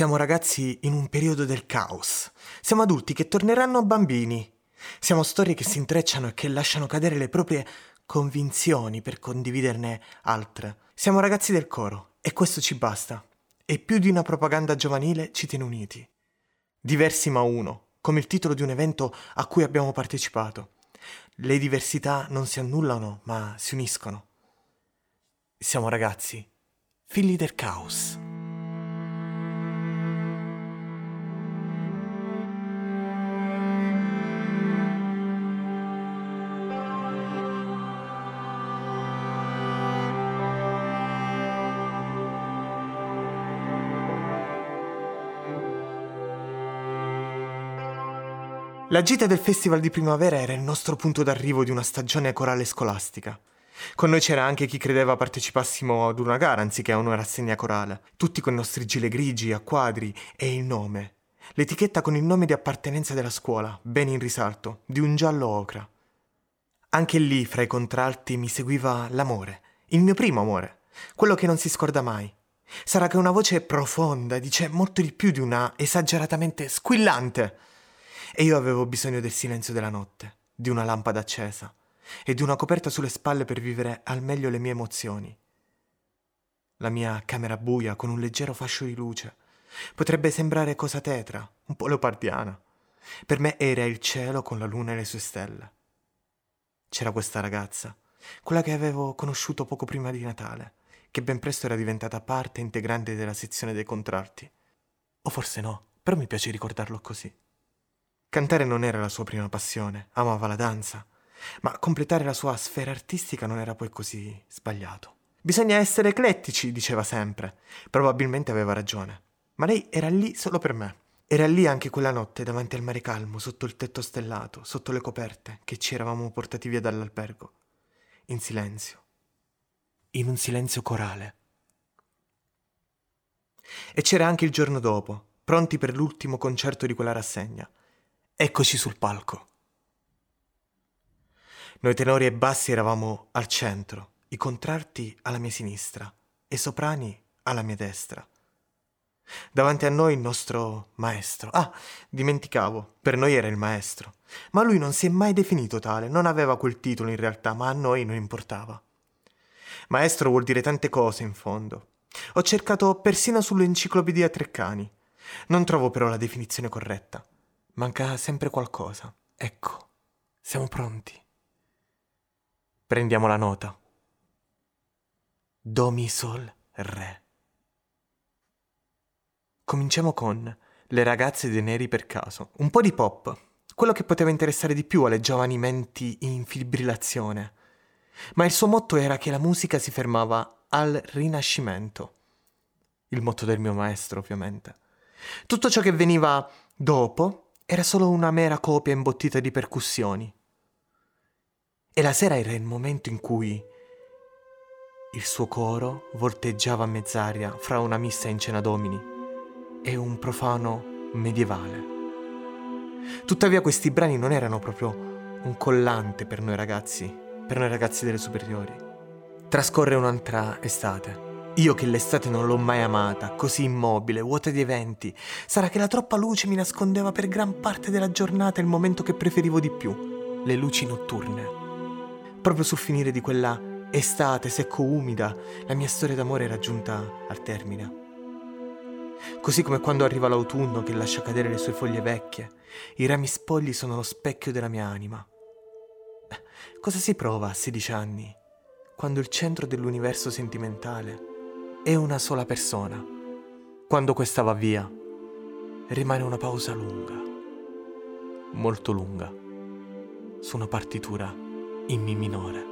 Siamo ragazzi in un periodo del caos. Siamo adulti che torneranno bambini. Siamo storie che si intrecciano e che lasciano cadere le proprie convinzioni per condividerne altre. Siamo ragazzi del coro e questo ci basta. E più di una propaganda giovanile ci tiene uniti. Diversi ma uno, come il titolo di un evento a cui abbiamo partecipato. Le diversità non si annullano, ma si uniscono. Siamo ragazzi, figli del caos. La gita del Festival di Primavera era il nostro punto d'arrivo di una stagione corale scolastica. Con noi c'era anche chi credeva partecipassimo ad una gara anziché a una rassegna corale, tutti con i nostri gilet grigi a quadri e il nome. L'etichetta con il nome di appartenenza della scuola, ben in risalto, di un giallo ocra. Anche lì, fra i contralti, mi seguiva l'amore, il mio primo amore, quello che non si scorda mai. Sarà che una voce profonda dice molto di più di una esageratamente squillante e io avevo bisogno del silenzio della notte, di una lampada accesa e di una coperta sulle spalle per vivere al meglio le mie emozioni. La mia camera buia con un leggero fascio di luce potrebbe sembrare cosa tetra, un po' leopardiana. Per me era il cielo con la luna e le sue stelle. C'era questa ragazza, quella che avevo conosciuto poco prima di Natale, che ben presto era diventata parte integrante della sezione dei contralti. O forse no, però mi piace ricordarlo così. Cantare non era la sua prima passione, amava la danza, ma completare la sua sfera artistica non era poi così sbagliato. Bisogna essere eclettici, diceva sempre. Probabilmente aveva ragione. Ma lei era lì solo per me. Era lì anche quella notte davanti al mare calmo, sotto il tetto stellato, sotto le coperte, che ci eravamo portati via dall'albergo. In silenzio. In un silenzio corale. E c'era anche il giorno dopo, pronti per l'ultimo concerto di quella rassegna. Eccoci sul palco. Noi tenori e bassi eravamo al centro, i contralti alla mia sinistra e i soprani alla mia destra. Davanti a noi il nostro maestro. Ah, dimenticavo, per noi era il maestro. Ma lui non si è mai definito tale, non aveva quel titolo in realtà, ma a noi non importava. Maestro vuol dire tante cose in fondo. Ho cercato persino sull'enciclopedia Treccani. Non trovo però la definizione corretta. Manca sempre qualcosa. Ecco, siamo pronti. Prendiamo la nota. Do, mi, sol, re. Cominciamo con Le ragazze dei neri per caso. Un po' di pop, quello che poteva interessare di più alle giovani menti in fibrillazione. Ma il suo motto era che la musica si fermava al rinascimento. Il motto del mio maestro, ovviamente. Tutto ciò che veniva dopo era solo una mera copia imbottita di percussioni. E la sera era il momento in cui il suo coro volteggiava a mezz'aria fra una missa in cena domini e un profano medievale. Tuttavia questi brani non erano proprio un collante per noi ragazzi, per noi ragazzi delle superiori. Trascorre un'altra estate. Io che l'estate non l'ho mai amata, così immobile, vuota di eventi. Sarà che la troppa luce mi nascondeva per gran parte della giornata il momento che preferivo di più, le luci notturne. Proprio sul finire di quella estate secco-umida, la mia storia d'amore era giunta al termine. Così come quando arriva l'autunno che lascia cadere le sue foglie vecchie, i rami spogli sono lo specchio della mia anima. Cosa si prova a 16 anni, quando il centro dell'universo sentimentale è una sola persona. Quando questa va via, rimane una pausa lunga, molto lunga, su una partitura in Mi minore.